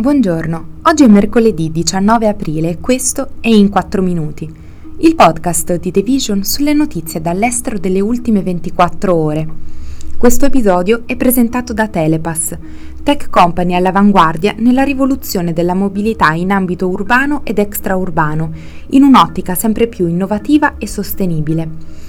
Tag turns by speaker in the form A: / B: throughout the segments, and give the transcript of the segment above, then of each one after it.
A: Buongiorno, oggi è mercoledì 19 aprile e questo è In 4 Minuti, il podcast di The Vision sulle notizie dall'estero delle ultime 24 ore. Questo episodio è presentato da Telepass, tech company all'avanguardia nella rivoluzione della mobilità in ambito urbano ed extraurbano, in un'ottica sempre più innovativa e sostenibile.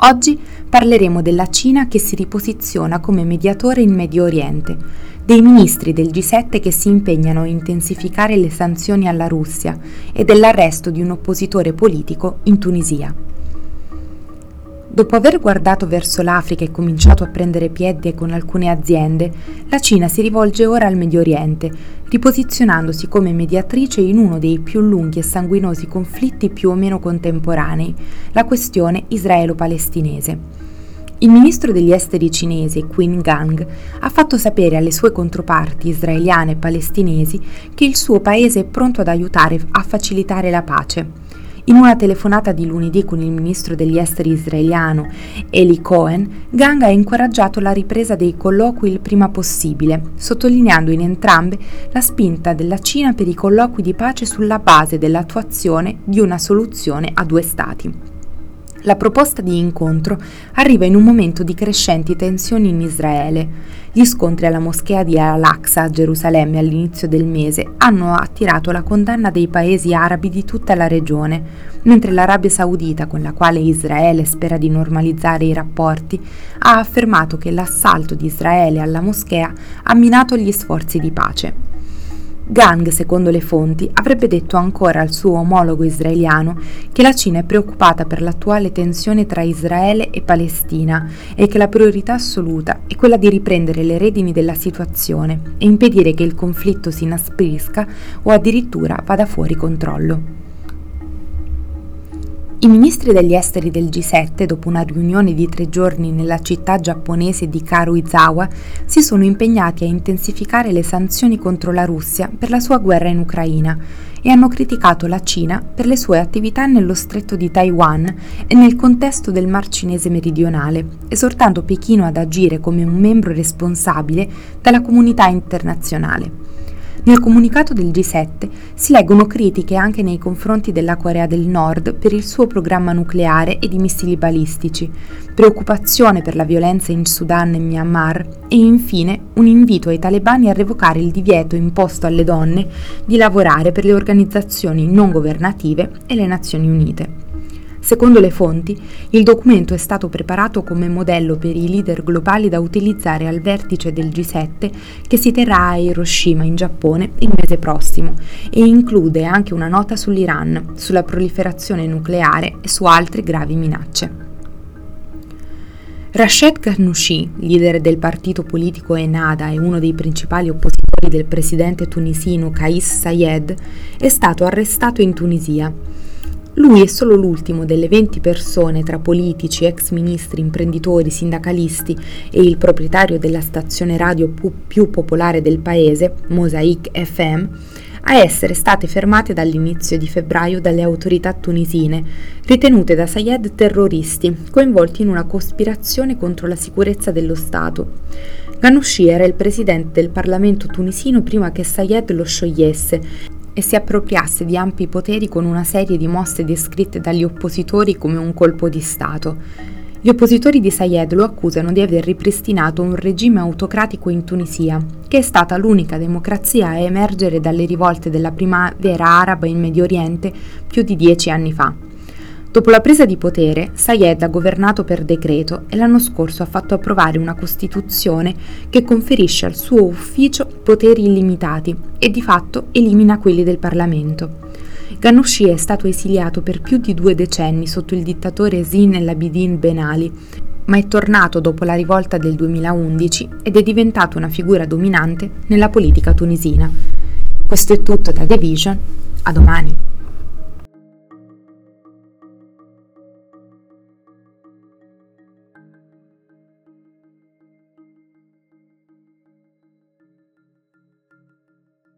A: Oggi parleremo della Cina che si riposiziona come mediatore in Medio Oriente, dei ministri del G7 che si impegnano a intensificare le sanzioni alla Russia e dell'arresto di un oppositore politico in Tunisia. Dopo aver guardato verso l'Africa e cominciato a prendere piede con alcune aziende, la Cina si rivolge ora al Medio Oriente, riposizionandosi come mediatrice in uno dei più lunghi e sanguinosi conflitti più o meno contemporanei, la questione israelo-palestinese. Il ministro degli esteri cinese, Qin Gang, ha fatto sapere alle sue controparti israeliane e palestinesi che il suo paese è pronto ad aiutare a facilitare la pace. In una telefonata di lunedì con il ministro degli esteri israeliano Eli Cohen, Gang ha incoraggiato la ripresa dei colloqui il prima possibile, sottolineando in entrambe la spinta della Cina per i colloqui di pace sulla base dell'attuazione di una soluzione a due Stati. La proposta di incontro arriva in un momento di crescenti tensioni in Israele. Gli scontri alla moschea di Al-Aqsa a Gerusalemme all'inizio del mese hanno attirato la condanna dei paesi arabi di tutta la regione, mentre l'Arabia Saudita, con la quale Israele spera di normalizzare i rapporti, ha affermato che l'assalto di Israele alla moschea ha minato gli sforzi di pace. Gang, secondo le fonti, avrebbe detto ancora al suo omologo israeliano che la Cina è preoccupata per l'attuale tensione tra Israele e Palestina e che la priorità assoluta è quella di riprendere le redini della situazione e impedire che il conflitto si inasprisca o addirittura vada fuori controllo. I ministri degli esteri del G7, dopo una riunione di tre giorni nella città giapponese di Karuizawa, si sono impegnati a intensificare le sanzioni contro la Russia per la sua guerra in Ucraina e hanno criticato la Cina per le sue attività nello stretto di Taiwan e nel contesto del Mar Cinese meridionale, esortando Pechino ad agire come un membro responsabile della comunità internazionale. Nel comunicato del G7 si leggono critiche anche nei confronti della Corea del Nord per il suo programma nucleare e di missili balistici, preoccupazione per la violenza in Sudan e Myanmar e infine un invito ai talebani a revocare il divieto imposto alle donne di lavorare per le organizzazioni non governative e le Nazioni Unite. Secondo le fonti, il documento è stato preparato come modello per i leader globali da utilizzare al vertice del G7 che si terrà a Hiroshima in Giappone il mese prossimo e include anche una nota sull'Iran, sulla proliferazione nucleare e su altre gravi minacce. Rashid Ghannouchi, leader del partito politico Enada e uno dei principali oppositori del presidente tunisino Kais Sayed, è stato arrestato in Tunisia. Lui è solo l'ultimo delle 20 persone tra politici, ex ministri, imprenditori, sindacalisti e il proprietario della stazione radio più popolare del paese, Mosaic FM, a essere state fermate dall'inizio di febbraio dalle autorità tunisine, ritenute da Sayed terroristi, coinvolti in una cospirazione contro la sicurezza dello Stato. Ghanouchi era il presidente del Parlamento tunisino prima che Sayed lo sciogliesse e si appropriasse di ampi poteri con una serie di mosse descritte dagli oppositori come un colpo di Stato. Gli oppositori di Sayed lo accusano di aver ripristinato un regime autocratico in Tunisia, che è stata l'unica democrazia a emergere dalle rivolte della primavera araba in Medio Oriente più di dieci anni fa. Dopo la presa di potere, Sayed ha governato per decreto e l'anno scorso ha fatto approvare una Costituzione che conferisce al suo ufficio poteri illimitati e di fatto elimina quelli del Parlamento. Ghanouchi è stato esiliato per più di due decenni sotto il dittatore Zine el Abidine Ben Ali, ma è tornato dopo la rivolta del 2011 ed è diventato una figura dominante nella politica tunisina. Questo è tutto da The Vision, a domani.